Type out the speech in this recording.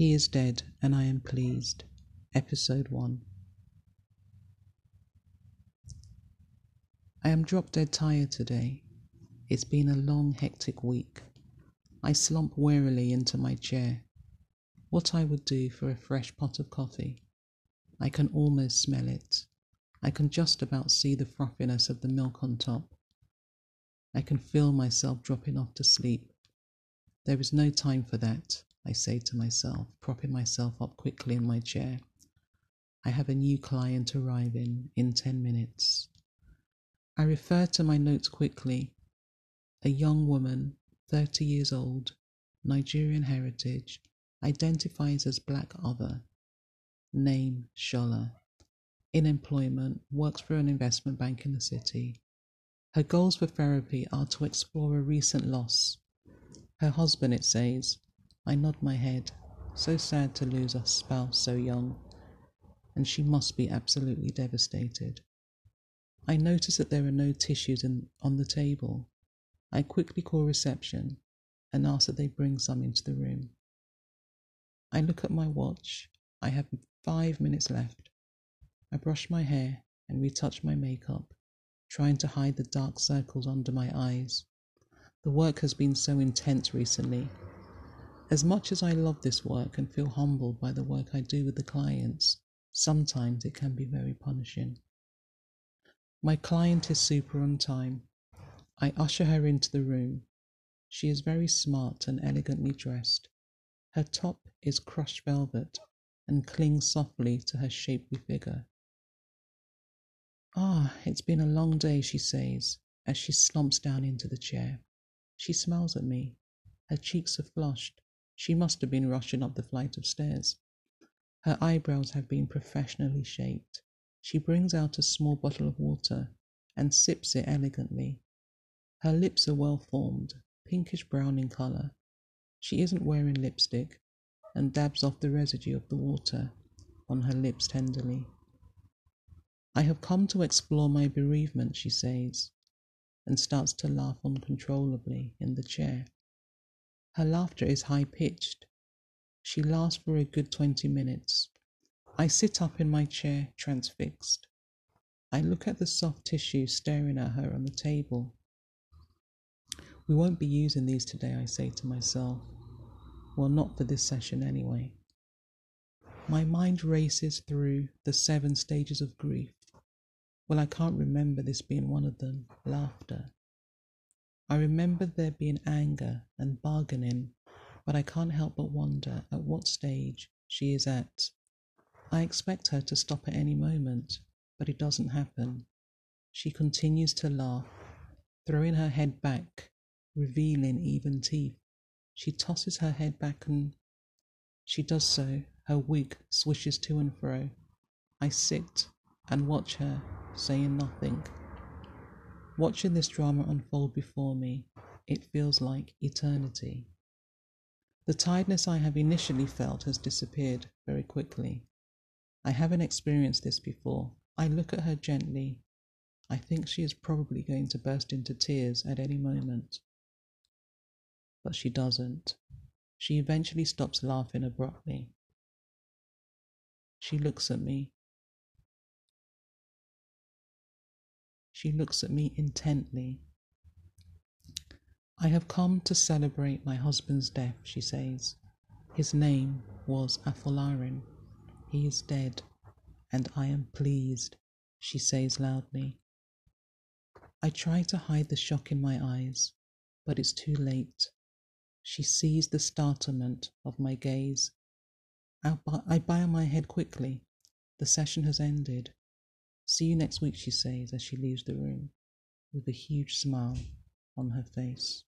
He is dead, and I am pleased. Episode 1. I am drop dead tired today. It's been a long, hectic week. I slump wearily into my chair. What I would do for a fresh pot of coffee. I can almost smell it. I can just about see the frothiness of the milk on top. I can feel myself dropping off to sleep. There is no time for that, I say to myself, propping myself up quickly in my chair. I have a new client arriving in 10 minutes. I refer to my notes quickly. A young woman, 30 years old, Nigerian heritage, identifies as black other. Name Shola. In employment, works for an investment bank in the city. Her goals for therapy are to explore a recent loss. Her husband, it says. I nod my head. So sad to lose a spouse so young. And she must be absolutely devastated. I notice that there are no tissues in, on the table. I quickly call reception and ask that they bring some into the room. I look at my watch. I have five minutes left. I brush my hair and retouch my makeup, trying to hide the dark circles under my eyes. The work has been so intense recently. As much as I love this work and feel humbled by the work I do with the clients, sometimes it can be very punishing. My client is super on time. I usher her into the room. She is very smart and elegantly dressed. Her top is crushed velvet and clings softly to her shapely figure. Ah, it's been a long day, she says as she slumps down into the chair. She smiles at me. Her cheeks are flushed. She must have been rushing up the flight of stairs. Her eyebrows have been professionally shaped. She brings out a small bottle of water and sips it elegantly. Her lips are well formed, pinkish brown in colour. She isn't wearing lipstick and dabs off the residue of the water on her lips tenderly. I have come to explore my bereavement, she says, and starts to laugh uncontrollably in the chair. Her laughter is high pitched. She laughs for a good twenty minutes. I sit up in my chair, transfixed. I look at the soft tissue staring at her on the table. We won't be using these today, I say to myself. Well, not for this session anyway. My mind races through the seven stages of grief. Well, I can't remember this being one of them laughter. I remember there being anger and bargaining, but I can't help but wonder at what stage she is at. I expect her to stop at any moment, but it doesn't happen. She continues to laugh, throwing her head back, revealing even teeth. She tosses her head back and she does so. Her wig swishes to and fro. I sit and watch her, saying nothing. Watching this drama unfold before me, it feels like eternity. The tiredness I have initially felt has disappeared very quickly. I haven't experienced this before. I look at her gently. I think she is probably going to burst into tears at any moment. But she doesn't. She eventually stops laughing abruptly. She looks at me. She looks at me intently. I have come to celebrate my husband's death, she says. His name was Afolarin. He is dead, and I am pleased, she says loudly. I try to hide the shock in my eyes, but it's too late. She sees the startlement of my gaze. I bow my head quickly. The session has ended. See you next week, she says as she leaves the room, with a huge smile on her face.